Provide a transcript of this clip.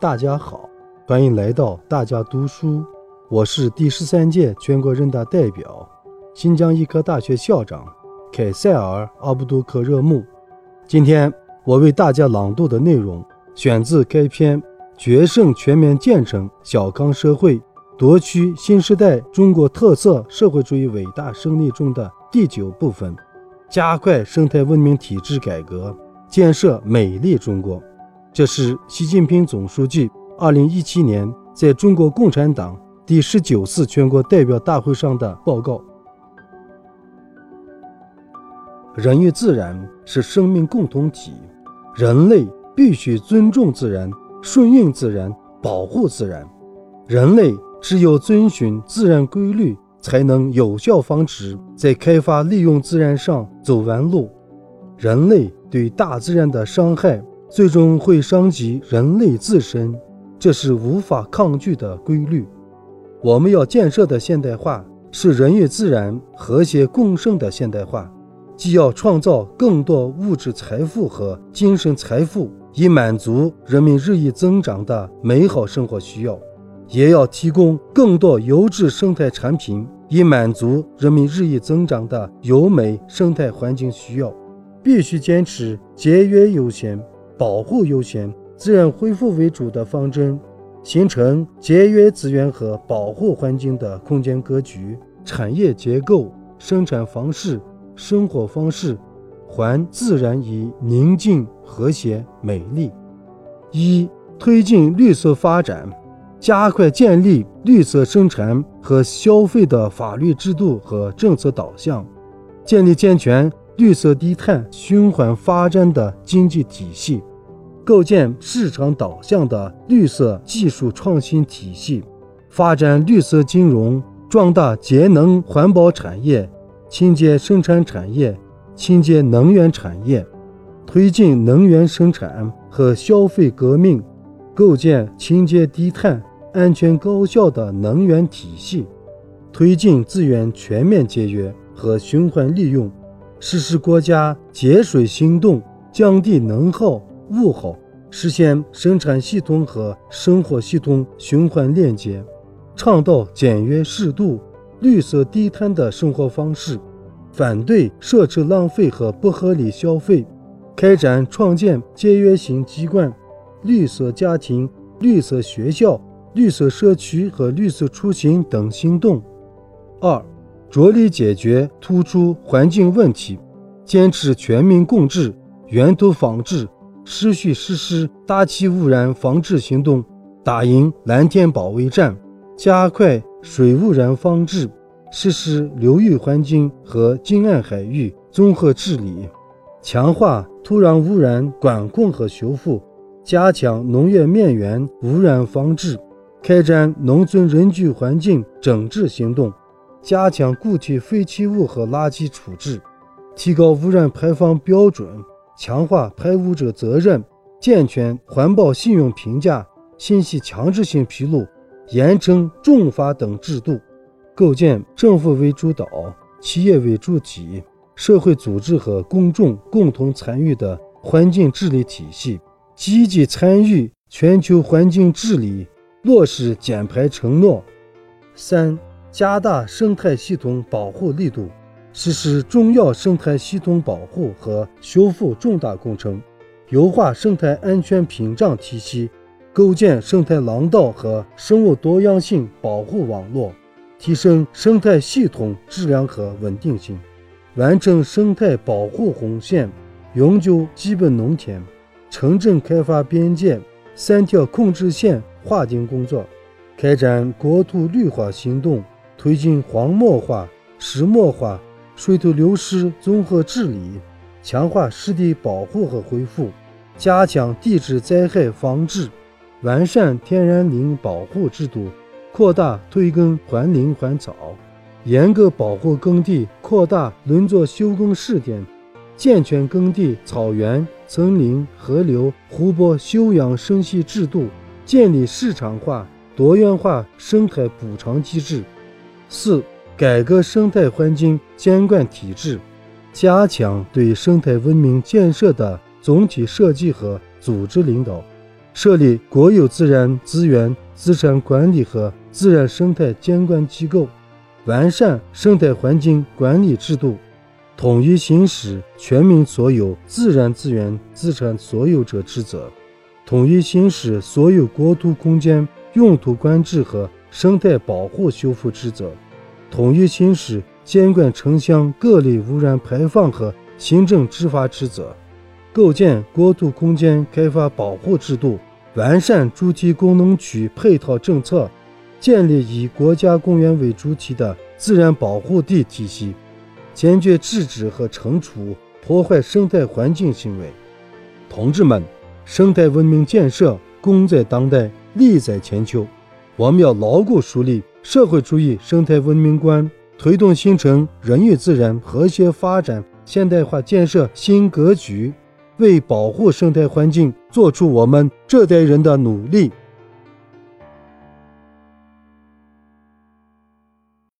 大家好，欢迎来到大家读书。我是第十三届全国人大代表、新疆医科大学校长凯塞尔·阿布杜克热木。今天我为大家朗读的内容选自该篇《决胜全面建成小康社会，夺取新时代中国特色社会主义伟大胜利》中的第九部分：加快生态文明体制改革，建设美丽中国。这是习近平总书记2017年在中国共产党第十九次全国代表大会上的报告。人与自然是生命共同体，人类必须尊重自然、顺应自然、保护自然。人类只有遵循自然规律，才能有效防止在开发利用自然上走弯路。人类对大自然的伤害。最终会伤及人类自身，这是无法抗拒的规律。我们要建设的现代化是人与自然和谐共生的现代化，既要创造更多物质财富和精神财富，以满足人民日益增长的美好生活需要，也要提供更多优质生态产品，以满足人民日益增长的优美生态环境需要。必须坚持节约优先。保护优先、自然恢复为主的方针，形成节约资源和保护环境的空间格局、产业结构、生产方式、生活方式，还自然以宁静、和谐、美丽。一、推进绿色发展，加快建立绿色生产和消费的法律制度和政策导向，建立健全绿色低碳循环发展的经济体系。构建市场导向的绿色技术创新体系，发展绿色金融，壮大节能环保产业、清洁生产产业、清洁能源产业，推进能源生产和消费革命，构建清洁低碳、安全高效的能源体系，推进资源全面节约和循环利用，实施国家节水行动，降低能耗。物耗，实现生产系统和生活系统循环链接，倡导简约适度、绿色低碳的生活方式，反对奢侈浪费和不合理消费，开展创建节约型机关、绿色家庭、绿色学校、绿色社区和绿色出行等行动。二，着力解决突出环境问题，坚持全民共治、源头防治。持续实施大气污染防治行动，打赢蓝天保卫战，加快水污染防治，实施流域环境和近岸海域综合治理，强化土壤污染管控和修复，加强农业面源污染防治，开展农村人居环境整治行动，加强固体废弃物和垃圾处置，提高污染排放标准。强化排污者责任，健全环保信用评价、信息强制性披露、严惩重罚等制度，构建政府为主导、企业为主体、社会组织和公众共同参与的环境治理体系，积极参与全球环境治理，落实减排承诺。三、加大生态系统保护力度。实施重要生态系统保护和修复重大工程，优化生态安全屏障体系，构建生态廊道和生物多样性保护网络，提升生态系统质量和稳定性，完成生态保护红线、永久基本农田、城镇开发边界三条控制线划定工作，开展国土绿化行动，推进荒漠化、石漠化。水土流失综合治理，强化湿地保护和恢复，加强地质灾害防治，完善天然林保护制度，扩大退耕还林还草，严格保护耕地，扩大轮作休耕试点，健全耕地、草原、森林、河流、湖泊休养生息制度，建立市场化、多元化生态补偿机制。四。改革生态环境监管体制，加强对生态文明建设的总体设计和组织领导，设立国有自然资源资产管理和自然生态监管机构，完善生态环境管理制度，统一行使全民所有自然资源资产所有者职责，统一行使所有国土空间用途管制和生态保护修复职责，统一行使监管城乡各类污染排放和行政执法职责。构建国土空间开发保护制度，完善主体功能区配套政策，建立以国家公园为主体的自然保护地体系，坚决制止和惩处破坏生态环境行为。同志们，生态文明建设功在当代，利在千秋。我们要牢固树立社会主义生态文明观，推动形成人与自然和谐发展现代化建设新格局。为保护生态环境做出我们这代人的努力。